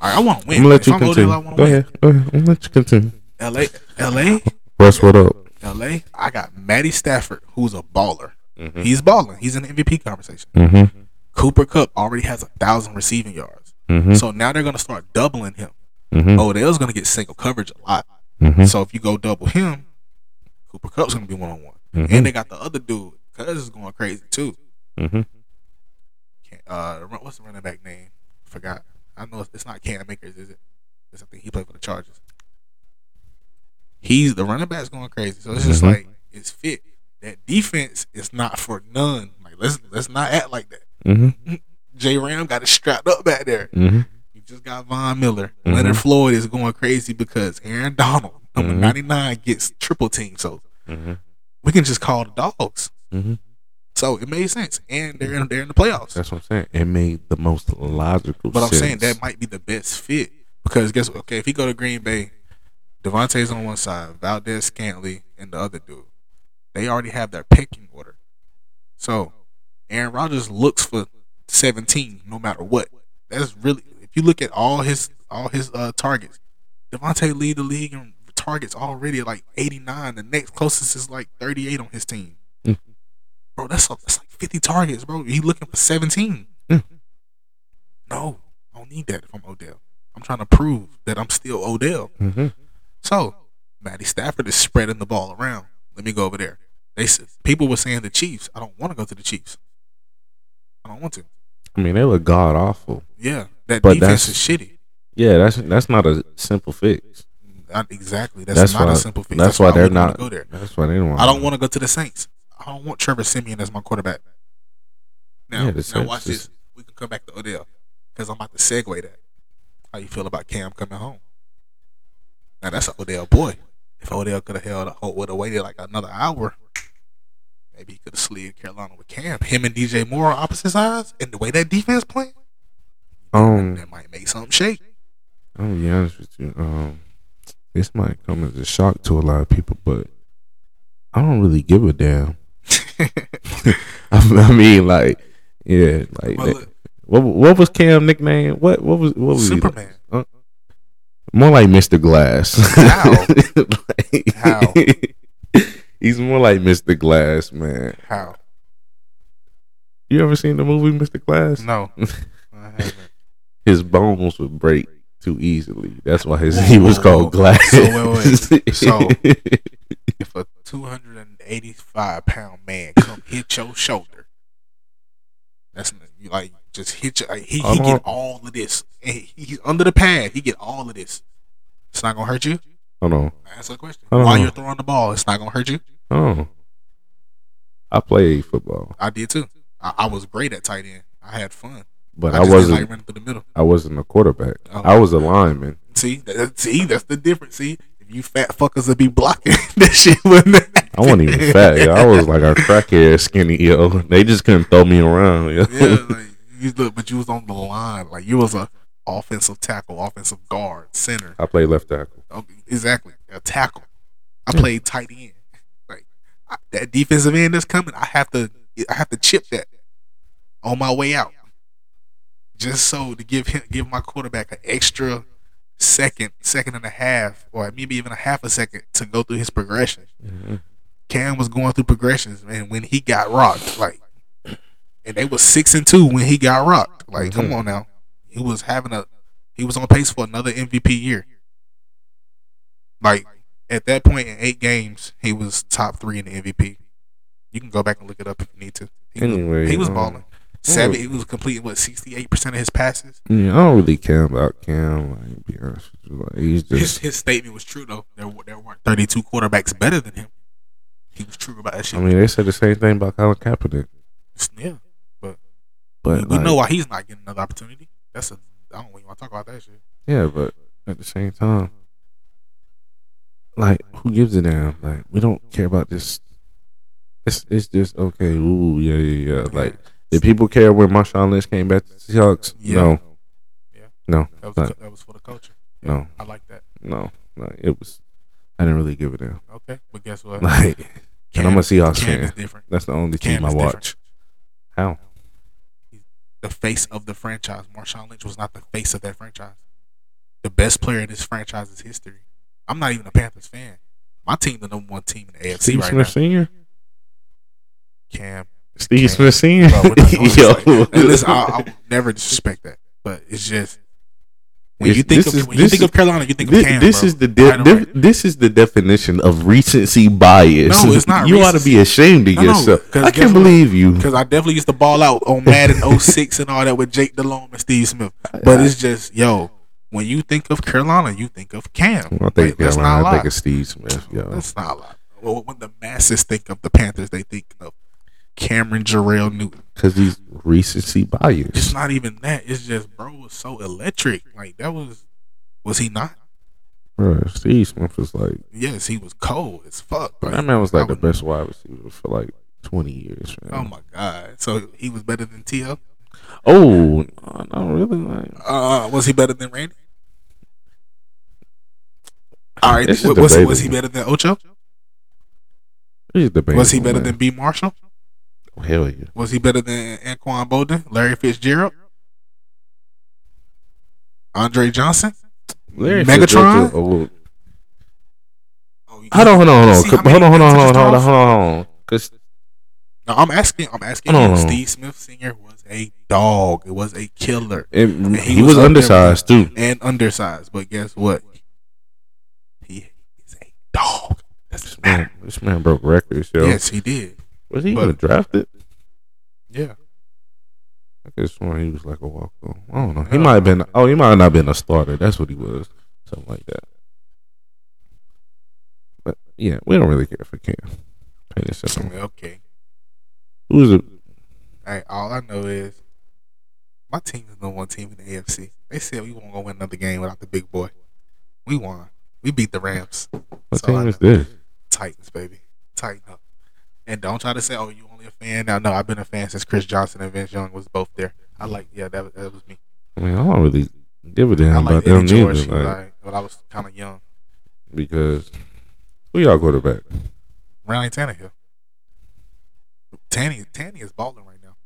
I, I want to win. I'm gonna let if you I'm continue. I Go ahead. Go ahead. I'm gonna let you continue. L.A. L.A. Russ, what up? L.A. I got Matty Stafford, who's a baller. Mm-hmm. He's balling. He's in the MVP conversation. Mm-hmm. Cooper Kupp already has a thousand receiving yards, Mm-hmm. so now they're gonna start doubling him. mm-hmm. Odell's gonna get single coverage a lot. mm-hmm. So if you go double him, Cooper Kupp's gonna be one on one, and they got the other dude. Cuz is going crazy too. Mm-hmm. Uh, what's the running back name? Forgot. I know it's, it's not Cam Akers, is it? It's, I think he played for the Chargers. He's the running back's going crazy, so it's just Mhm. like it's fit. That defense is not for none. Like let's let's not act like that. Mm-hmm. [LAUGHS] J Ram got it strapped up back there. Mm-hmm. You just got Von Miller. Mhm. Leonard Floyd is going crazy because Aaron Donald, number Mhm. 99, gets triple team. So Mm-hmm. we can just call the dogs. Mm-hmm. So it made sense. And they're in, they're in the playoffs. That's what I'm saying. It made the most logical. But I'm sense. saying that might be the best fit because guess what? Okay, if he go to Green Bay, Davante's on one side, Valdes-Scantling, and the other dude. They already have their picking order. So Aaron Rodgers looks for 17 no matter what. That's really if you look at all his all his uh, targets, Davante lead the league in targets already like 89. The next closest is like 38 on his team. Mm. Bro, that's that's like 50 targets, bro. He looking for 17. Mm. No, I don't need that if I'm Odell. I'm trying to prove that I'm still Odell. Mm-hmm. So, Matty Stafford is spreading the ball around. Let me go over there. They said people were saying the Chiefs. I don't want to go to the Chiefs. I don't want to. I mean, they look god awful. Yeah, that But defense that's- is shitty. Yeah, that's that's not a simple fix. Not exactly. That's, That's not why- a simple fix. That's, why, I they're wanna go there. That's why they don't. Want I don't want to go to the Saints. I don't want Trevor Siemian as my quarterback. Now, Yeah, now watch this. We can come back to Odell because I'm about to segue that. How you feel about Cam coming home? Now that's an Odell boy. If Odell could have held, a- would have waited like another hour, maybe he could have slid Carolina with Cam. Him and DJ Moore are opposite sides, and the way that defense playing, Um, that might make something shake. I'm be honest with you. Um, this might come as a shock to a lot of people, but I don't really give a damn. [LAUGHS] [LAUGHS] I mean, like, yeah, like But look, what what was Cam nickname? What what was what was he? Superman. More like Mr. Glass. How? [LAUGHS] Like- How? He's more like Mr. Glass, man. How? You ever seen the movie Mr. Glass? No, I haven't. His bones would break too easily. That's why his he was called. Glass. So, wait, wait. So- [LAUGHS] If a 285 pound man come hit your shoulder, that's you like just hit you. Like, he he get all of this. And he, he's under the pad. He get all of this. It's not gonna hurt you. hold on, Answer the question. While you're throwing the ball, it's not gonna hurt you. on. I played football, I did too. I, I was great at tight end. I had fun. But I, I, wasn't. like running through the middle. I wasn't a quarterback. Oh. I was a lineman. See, that, see, that's the difference. See, if you fat fuckers would be blocking [LAUGHS] that shit wouldn't. I wasn't even fat. Yo. I was like a [LAUGHS] crackhead, skinny. Yo, they just couldn't throw me around. Yo. yeah, like [LAUGHS] you look, but you was on the line. Like you was a offensive tackle, offensive guard, center. I played left tackle. Okay, exactly, a tackle. I Yeah. played tight end. Like I, that defensive end that's coming, I have to, I have to chip that on my way out, just so to give him, give my quarterback an extra second, second and a half, or maybe even a half a second to go through his progression. Mhm. Cam was going through progressions, and when he got rocked, like, and they was six and two when he got rocked. Like, come Mhm. on now, he was having a, he was on pace for another MVP year. Like at that point in eight games, he was top three in the MVP. You can go back and look it up if you need to. He was, Anyway, he was um, balling. Seven, he was completing what sixty eight percent of his passes. Yeah, I don't really care about Cam. Like, be honest with you, like he's His just. his statement was true though. There there weren't thirty two quarterbacks better than him. He was true about that shit. I mean, they said the same thing about Colin Kaepernick, yeah, but we, we like, know why he's not getting another opportunity. That's a I don't even want to talk about that shit. Yeah, but at the same time, like, who gives a damn? Like, we don't care about this. It's it's just okay. Ooh, yeah, yeah, yeah. Like, did people care when Marshawn Lynch came back to the Seahawks? Yeah. No, Yeah. no, that was like, that was for the culture. no, I like that. no. Like, it was. I didn't really give a damn. Okay, but guess what? Like, and I'm a Seahawks Cam fan. different. That's the only Cam team I watch. different. How? the face of the franchise. Marshawn Lynch was not the face of that franchise. The best player in this franchise's history. I'm not even a Panthers fan. My team, the number one team in the AFC Steve right Smith now. Senior. Cam. Steve. Smith Senior. Bro, we're not doing this Yo, like listen, I, I would [LAUGHS] never disrespect that, but it's just when This- you think of is- when you think is- of Carolina, you think This, of Cam. this bro. is the de- de- this is the definition of recency bias. No, it's not [LAUGHS] You ought to be ashamed of No, no, I can't what? believe you. because I definitely used to ball out on [LAUGHS] Madden 06 and all that with Jake Delhomme and Steve Smith. But it's just yo, when you think of Carolina, you think of Cam. I think Like, that's not a Carolina. I think of Steve Smith. Yo, That's not a lot. Well, when the masses think of the Panthers, they think of Cameron Jerrell Newton. because he's recency It's not even that. It's just bro was so electric. Like that was was he not? Bro, Steve Smith was like Yes, he was cold as fuck. But that man was I like the would- best wide receiver for like twenty years. Oh my god! So he was better than T.O. Oh, no, not really. Like, Uh, was he better than Randy? All right, was, was, he better than Ocho? Was he better man. than B. Marshall? Hell yeah. Was he better than Anquan Boldin, Larry Fitzgerald, Andre Johnson? Larry Megatron? Oh, Oh, Hold on, hold on, hold on. Hold on, hold on, hold on, hold on, hold on, hold on. Cause No, I'm asking. I'm asking. Hold on. Steve Smith Senior was a dog. It was a killer it, he he, was was, undersized too. and undersized. But guess what? He is a dog. Doesn't This matter. man, this man broke records, yo. Yes, he did. Was he But- even drafted? Yeah. I guess when he was like a walk on. I don't know. He Oh. might have been. Oh, he might have not been a starter. That's what he was. Something like that. But yeah, we don't really care for Cam. Okay. Who's it? Hey, all I know is my team is the number one team in the AFC. They said we won't go win another game without the big boy. We won. We beat the Rams. What That's team is this? Titans, baby. Tighten up. And don't try to say, "Oh, you only a fan." Now, no, I've been a fan since Chris Johnson and Vince Young was both there. I like, yeah, that was, that was me. I mean, I don't really give a damn like about them George, neither. Like, like, but I was kind of young. because who y'all quarterback? Ryan Tannehill. Tanny Tanny is balling right now.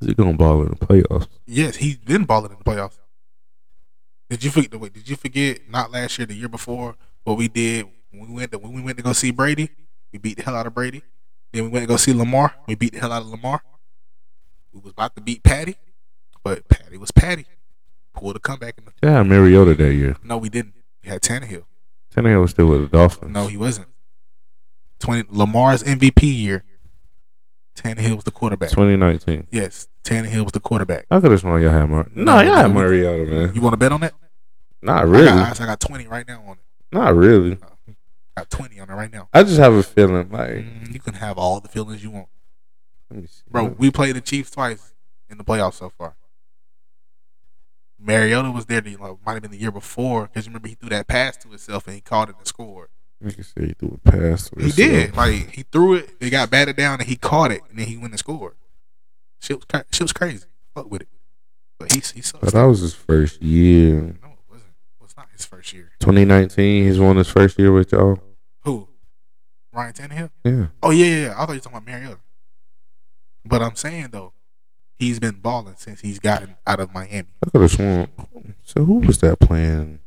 Is he gonna ball in the playoffs? Yes, he's been balling in the playoffs. Did you forget? Wait, did you forget? Not last year, the year before, what we did when we went to when we went to go see Brady. We beat the hell out of Brady. Then we went to go see Lamar. We beat the hell out of Lamar. We was about to beat Patty, but Patty was Patty. Pulled a comeback. In the, Yeah, Mariota that year. no, we didn't. We had Tannehill. Tannehill was still with the Dolphins. No, he wasn't. Twenty Lamar's MVP year. Tannehill was the quarterback. 2019. Yes, Tannehill was the quarterback. I could have sworn y'all had Mar. No, No, y'all had Mariota, man. You want to bet on that? Not I really. got, I got twenty right now on it. Not really. Uh, got twenty on it right now. I just have a feeling like. Mm, you can have all the feelings you want, Let me see. bro. We played the Chiefs twice in the playoffs so far. Mariota was there. The, like, might have been the year before because remember he threw that pass to himself and he caught it and scored. You can say he threw a pass. He himself. did. Like he threw it, it got batted down, and he caught it, and then he went and scored. Shit was cra- shit was crazy. Fuck with it, but he he sucks. But that was his first year. no, it wasn't. It was not his first year. 2019, he's won his first year with y'all. Ryan Tannehill. Yeah. Oh yeah, yeah. yeah. I thought you were talking about Mariota. But I'm saying though, he's been balling since he's gotten out of Miami. I could have sworn. So who was that playing?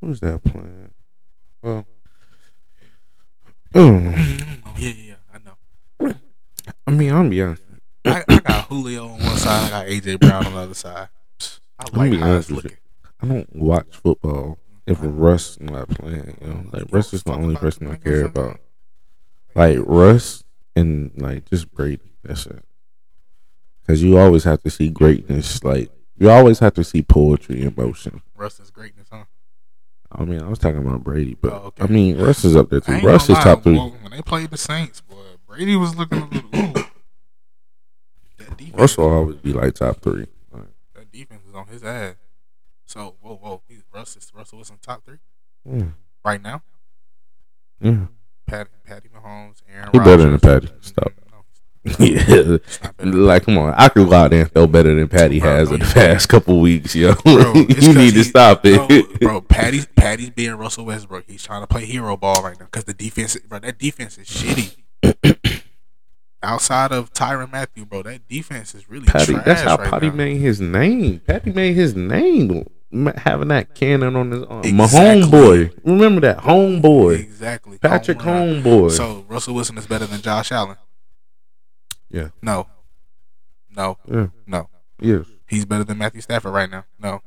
Who was that playing? Well, oh, oh yeah, yeah, yeah. I know. I mean, I'm honest. I, I got Julio on one side. I got AJ Brown on the other side. I like how honest it's with you. looking. I don't watch football if Russ not playing. You know, like Russ is the only person I care about. Like Russ and like just Brady. That's it. Because you always have to see greatness. Like you always have to see poetry in motion. Russ is greatness, huh? I mean, I was talking about Brady, but Oh, okay. I mean, Russ is up there too. Russ is lie, top three. boy, when they played the Saints, boy, Brady was looking a little. Ooh. That defense, Russ will always be like top three. Like, that defense is on his ass. So whoa, whoa, he's Russell is Russell Wilson top three yeah, right now. Mm. yeah. Patty, Patty Mahomes, Aaron. He better than Patty. Stop. [LAUGHS] Yeah. it's not better. Like, come on. I could go out there and throw better than Patty Bro, has no, in the past couple weeks, yo. Bro, [LAUGHS] you need to stop it. No, bro, Patty's Patty's being Russell Westbrook. He's trying to play hero ball right now because the defense, bro, that defense is shitty. [COUGHS] Outside of Tyrann Mathieu, bro, that defense is really Patty, that's how right Patty now. made his name. Patty made his name having that cannon on his arm. My homeboy. Remember that homeboy. Exactly, Patrick Home run. Homeboy. So Russell Wilson is better than Josh Allen. Yeah. No. No. yeah. No. Yes. He's better than Matthew Stafford right now. No.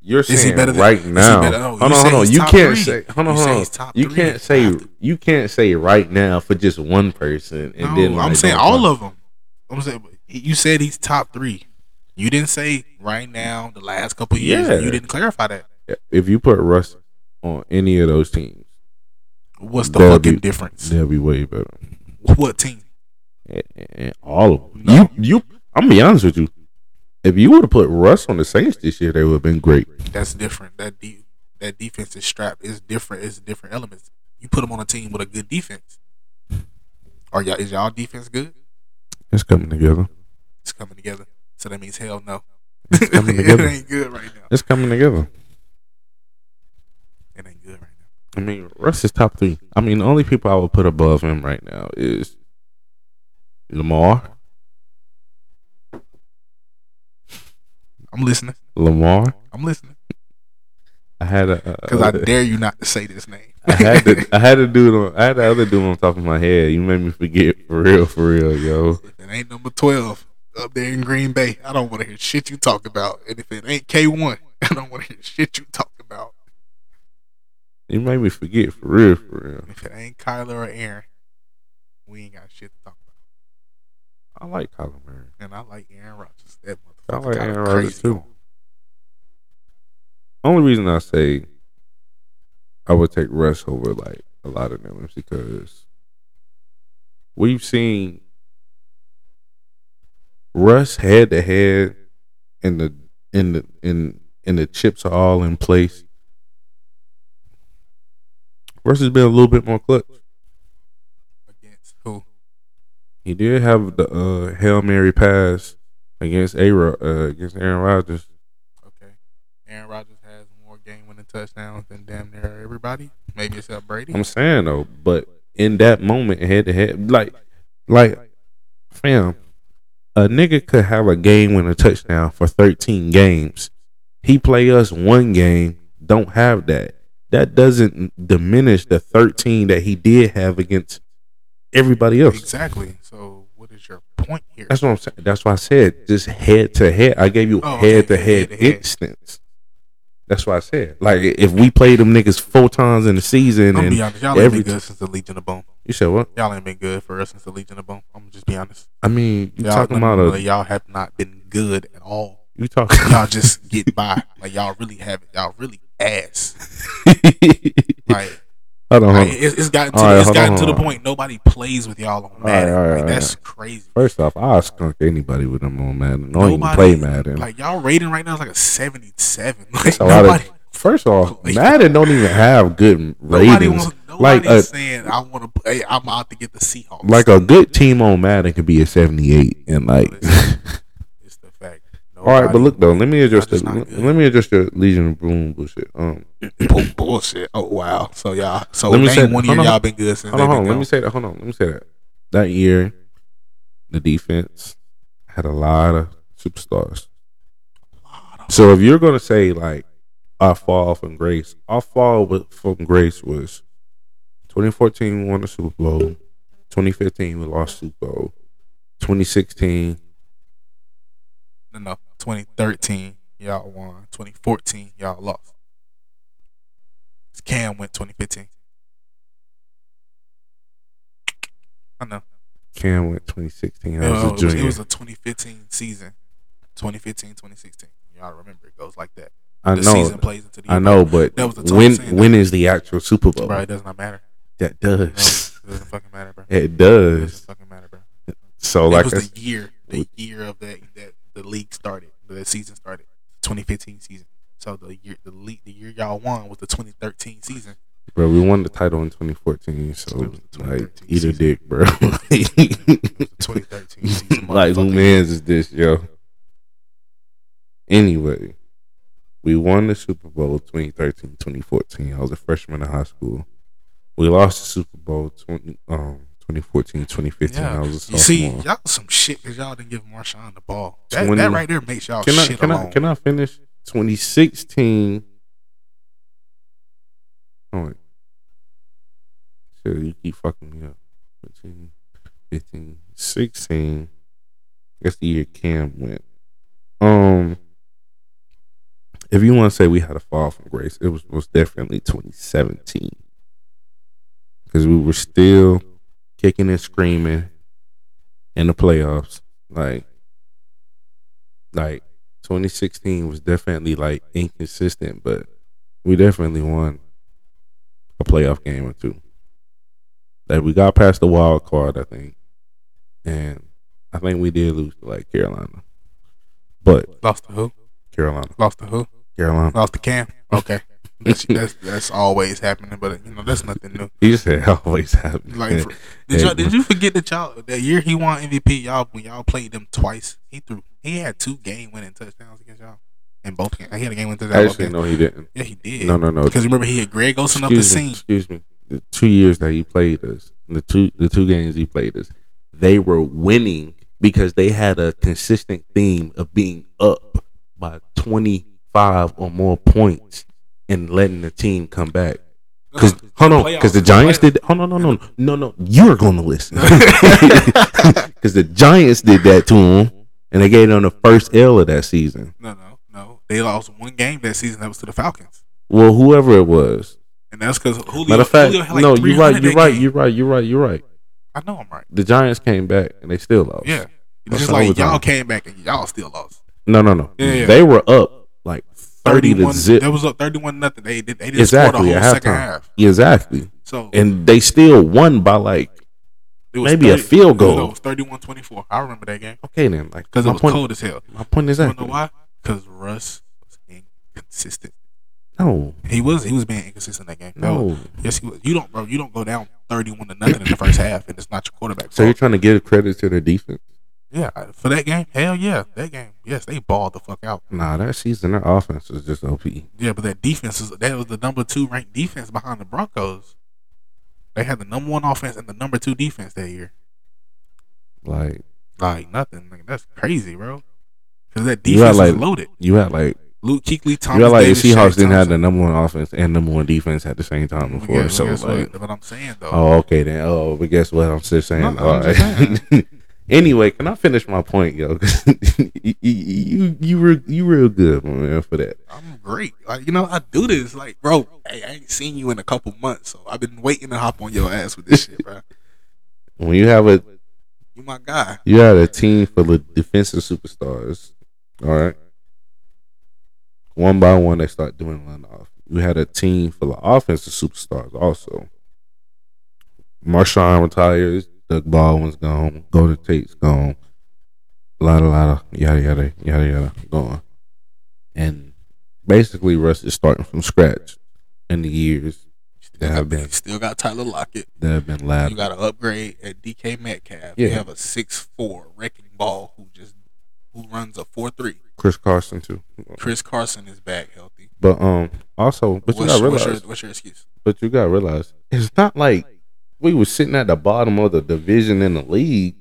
You're Is he saying better than- right is he now. better- no, hold you on, hold on. You can't three. say. Hold on, You hold on. You can't say. After- You can't say right now for just one person. And no, then I'm saying all of them. I'm saying you said he's top three. You didn't say right now, the last couple years. Yeah. You didn't clarify that. If you put Russ on any of those teams, What's the fucking be- difference? they'll be way better. What team? And, and all of them. No. You, you. I'm gonna be honest with you. If you would have put Russ on the Saints this year, they would have been great. That's different. That de- that defense is strapped. Is different. It's different elements. You put them on a team with a good defense. Are y'all is y'all defense good? It's coming together. It's coming together. So that means hell no. It's coming [LAUGHS] together. it ain't good right now. It's coming together. It ain't good right now. I mean, Russ is top three. I mean, the only people I would put above him right now is Lamar. I'm listening. Lamar. I'm listening. I had a Because I dare you not to say this name. I had to I had to [LAUGHS] do I had the other dude on top of my head. You made me forget for real, for real, yo. It ain't number 12 up there in Green Bay, I don't want to hear shit you talk about. And if it ain't K1, [LAUGHS] I don't want to hear shit you talk about. You made me forget for real, for real. If it ain't Kyler or Aaron, we ain't got shit to talk about. I like Kyler Murray. And I like Aaron Rodgers. That I like Aaron Rodgers too. Only reason I say I would take Russ over like a lot of them is because we've seen Russ head to head and the in the in and the chips are all in place. Russ has been a little bit more clutch. Against who? He did have the uh, hail mary pass against A uh, against Aaron Rodgers. Okay. Aaron Rodgers has more game winning touchdowns than damn near everybody. Maybe except Brady. I'm saying though, but in that moment, head to head, like, like, fam, a nigga could have a game win a touchdown for 13 games. He play us one game, don't have that. That doesn't diminish the 13 that he did have against everybody else. exactly. So what is your point here? That's what I'm saying. That's why I said just head to head. I gave you Oh, head to head instance. That's why I said. Like if we played them niggas four times in the season I'm and be honest. Y'all ain't been good since the Legion of Boom. you said what? Y'all ain't been good for us since the Legion of Boom. I'm just be honest. I mean, you Y'all, talking about a y'all have not been good at all. you talking Y'all just get by. Like y'all really haven't. Y'all really ass. [LAUGHS] Like, Hold like on. it's, it's gotten to, right, it's gotten on, to the point nobody plays with y'all on Madden. all right, like, all that's crazy. First off, I'll skunk anybody with them on Madden. Don't even Nobody- play Madden. Like y'all rating right now is like a 77. Like, [LAUGHS] That's a lot nobody, of. First off, Madden don't even have good nobody ratings. wants, Like a saying I want to play. I'm out to get the Seahawks. like a good team on Madden could be a seventy eight and like. [LAUGHS] it's the fact. All right, but look though. Let me address the, let me address your Legion of Boom bullshit. Um, [CLEARS THROAT] bullshit. Oh wow. So y'all. So Let me say- one year on. y'all been good since. hold on, hold on. Let me say that. Hold on. Let me say that. That year, the defense had a lot of superstars. So if you're gonna say like I fall from grace, I fall with- from grace was 2014 we won the Super Bowl, 2015 we lost Super Bowl, 2016 No, no. 2013 y'all won. 2014 y'all lost. Cam went 2015. I know. Cam went 2016. I It was a was, it was a 2015 season. 2015, 2016. Y'all remember it goes like that. I The know. season plays into the I know, but that was the when when is the actual Super Bowl? Bro, it does not matter. That No, does. it doesn't fucking matter, bro. It It does. doesn't fucking matter, bro. So That like was I, the year, the year of that that the league started, the season started, 2015 season. So the year, the league, the year y'all won was the 2013 season. bro, we won the title in 2014. So It was the like, 2013 eat a dick, bro. It was the 2013 season. [LAUGHS] like who man's is this, yo? Anyway, we won the Super Bowl 2013, 2014. I was a freshman in high school. We lost the Super Bowl 20, um, 2014, 2015. I was a you sophomore. see, y'all some shit because y'all didn't give Marshawn the ball. That, 20 that right there makes y'all can I shit can alone. I can I finish? 2016. Oh wait. Shit, you keep fucking me up. 14, 15, 16. That's the year Cam went. Um if you want to say we had a fall from grace, it was most definitely 2017. Because we were still kicking and screaming in the playoffs. Like, like 2016 was definitely like inconsistent, but we definitely won a playoff game or two. Like we got past the wild card, I think, and I think we did lose to like Carolina, but Lost the who? Carolina, Lost the who? Carolina. Lost the Cam. Okay, that's, that's that's always happening, but you know that's nothing new. [LAUGHS] You said always happen. Like, for, [LAUGHS] did y'all did you forget that y'all that year he won MVP? Y'all when y'all played them twice, he threw he had two game winning touchdowns against y'all in both games. He had a game winning touchdown. Actually, no, he didn't. Yeah, he did. No, no, no. Because remember he had Greg Olsen up the me, scene. excuse me. The two years that he played us, the two the two games he played us, they were winning because they had a consistent theme of being up by twenty five or more points and letting the team come back. Because hold on, because the Giants did. Hold on, no, no, no, no, no. You're going to listen [LAUGHS] [LAUGHS] because the Giants did that to him, and they gave them the first L of that season. No, no, no. They lost one game that season. That was to the Falcons, Well, whoever it was. and that's because Julio. Matter of fact, had like no, you're right. You're right. game. You're right. You're right. You're right. I know I'm right. The Giants came back and they still lost. Yeah, That's just like y'all came back and y'all still lost. No, no, no. Yeah, yeah. They were up thirty to 31 zip. That was up thirty-one nothing. They did. They didn't Exactly score the whole second half. Exactly. So And they still won by like maybe a field goal. No, it was 31-24. I remember that game okay then. Like because it was point. cold as hell. My point is that You know why? Because Russ was inconsistent. no, He was. He was being inconsistent that game. No. no. Yes, he was. You don't, bro. You don't go down thirty-one to nothing in the first half, and it's not your quarterback. So you're trying to give credit to their defense? Yeah, for that game, hell yeah, that game, yes, they balled the fuck out. Nah, that season their offense was just OP. Yeah, but that defense is that was the number two ranked defense behind the Broncos. They had the number one offense and the number two defense that year. Like Like nothing, like, that's crazy, bro. Because that You had, defense like- was loaded. you had like Luke Kuechly, Thomas you had like Davis, the Seahawks Shaq didn't have the number one offense and number one defense at the same time before. Yeah, so like, what, what I'm saying though. oh okay then. Oh, but guess what? I'm just saying. No, all I'm right. [LAUGHS] anyway, can I finish my point, yo? [LAUGHS] you, you you were you real good, man, for that. I'm great. Like you know, I do this. Like, bro, hey, I ain't seen you in a couple months, so I've been waiting to hop on your ass with this shit, bro. When you have a You my guy. you had a team full of defensive superstars, all right. One by one, they start doing line off. You had a team full of offensive superstars also. Marshawn retires. Doug Baldwin's gone. Golden Tate's gone. A lot, a lot of yada yada yada yada going. And basically, Russ is starting from scratch in the years Still have been. still got Tyler Lockett. that have been lab. You got to upgrade at DK Metcalf. Yeah. You have a six four wrecking ball who just who runs a four three. Chris Carson too. Chris Carson is back healthy. But um, also, but you what's, gotta what's realize, your, what's your excuse? but you gotta realize, it's not like we were sitting at the bottom of the division in the league.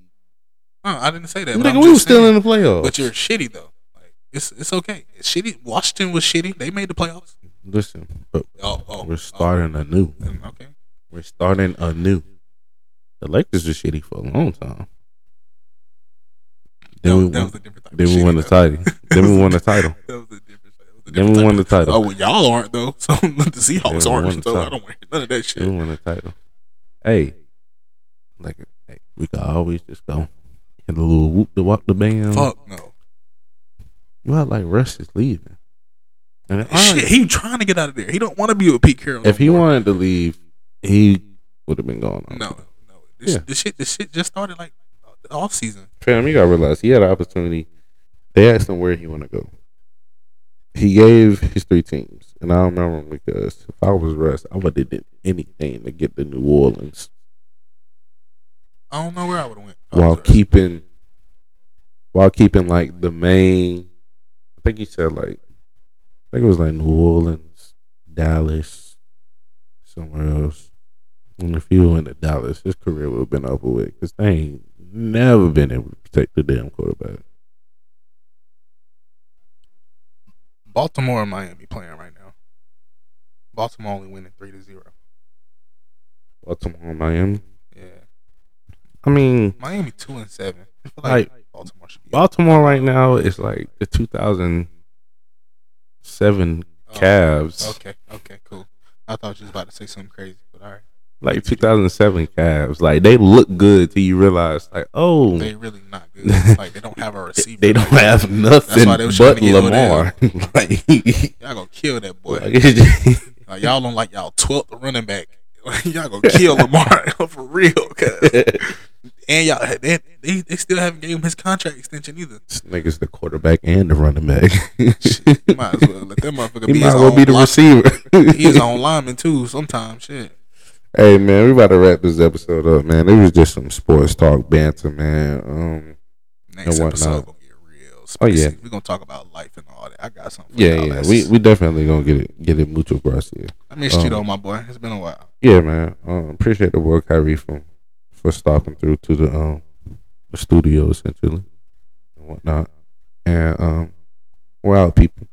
No, I didn't say that. Nigga, we were still in the playoffs. But you're shitty though. Like it's it's okay. It's shitty. Washington was shitty. They made the playoffs. Listen, but Oh, oh, oh. we're starting anew. Oh, mm, okay. We're starting anew. The Lakers were shitty for a long time. That, Then we won. was a different type Then we won the title. Then we won the title. [LAUGHS] That was a different. That was a Then we won the title. Oh, well, y'all aren't though. So the Seahawks Yeah, we won aren't. So I don't want none of that shit. Then we won the title. Hey, like, hey, we could always just go hit a little whoop to walk the band. Fuck no. You act like Russ is leaving. And right, Shit, he trying to get out of there. He don't want to be with Pete Carroll. no if he more. wanted to leave, he would have been gone. no, no. This, Yeah. this shit, this shit just started like off season. Fam, you gotta realize he had an opportunity. They asked him where he want to go. He gave his three teams, and I remember him because if I was Russ, I would have did anything to get to New Orleans I don't know where I would have went. I while keeping, while keeping like the main. I think he said like, I think it was like New Orleans, Dallas, somewhere else. And if he went to Dallas, his career would have been over with because they ain't never been able to protect the damn quarterback. Baltimore and Miami playing right now. Baltimore only winning three to zero. Baltimore, and Miami. Yeah, I mean, Miami two and seven. Feel like Baltimore should be. Baltimore right now is like the 2007 Oh, Cavs, Okay, okay, cool. I thought you was about to say something crazy, but all right. Like 2007 Cavs. Like they look good till you realize, like, oh, They really not good. like they don't have a [LAUGHS] receiver. they don't Like, have nothing why they was trying but to get Lamar. [LAUGHS] like, Y'all gonna kill that boy. like, [LAUGHS] Like, y'all don't like y'all twelfth running back. y'all gonna kill Lamar for real. Cause, and y'all they, they they still haven't gave him his contract extension either. this nigga's the quarterback and the running back. Shit, might as well let that motherfucker he be might his well own be the receiver. He's on lineman too. Sometimes shit. Hey man, we about to wrap this episode up, man. It was just some sports talk banter, man. Um, Next episode gonna get real. Oh, yeah. we're gonna talk about life and all that. I got something. Yeah, yeah, asses. we we definitely gonna get it get it mucho gracias. I missed you um, though, my boy. It's been a while. Yeah, man. Um, appreciate the work, Kyrie, for for stopping through to the um the studio essentially and whatnot. And um, we're out, people.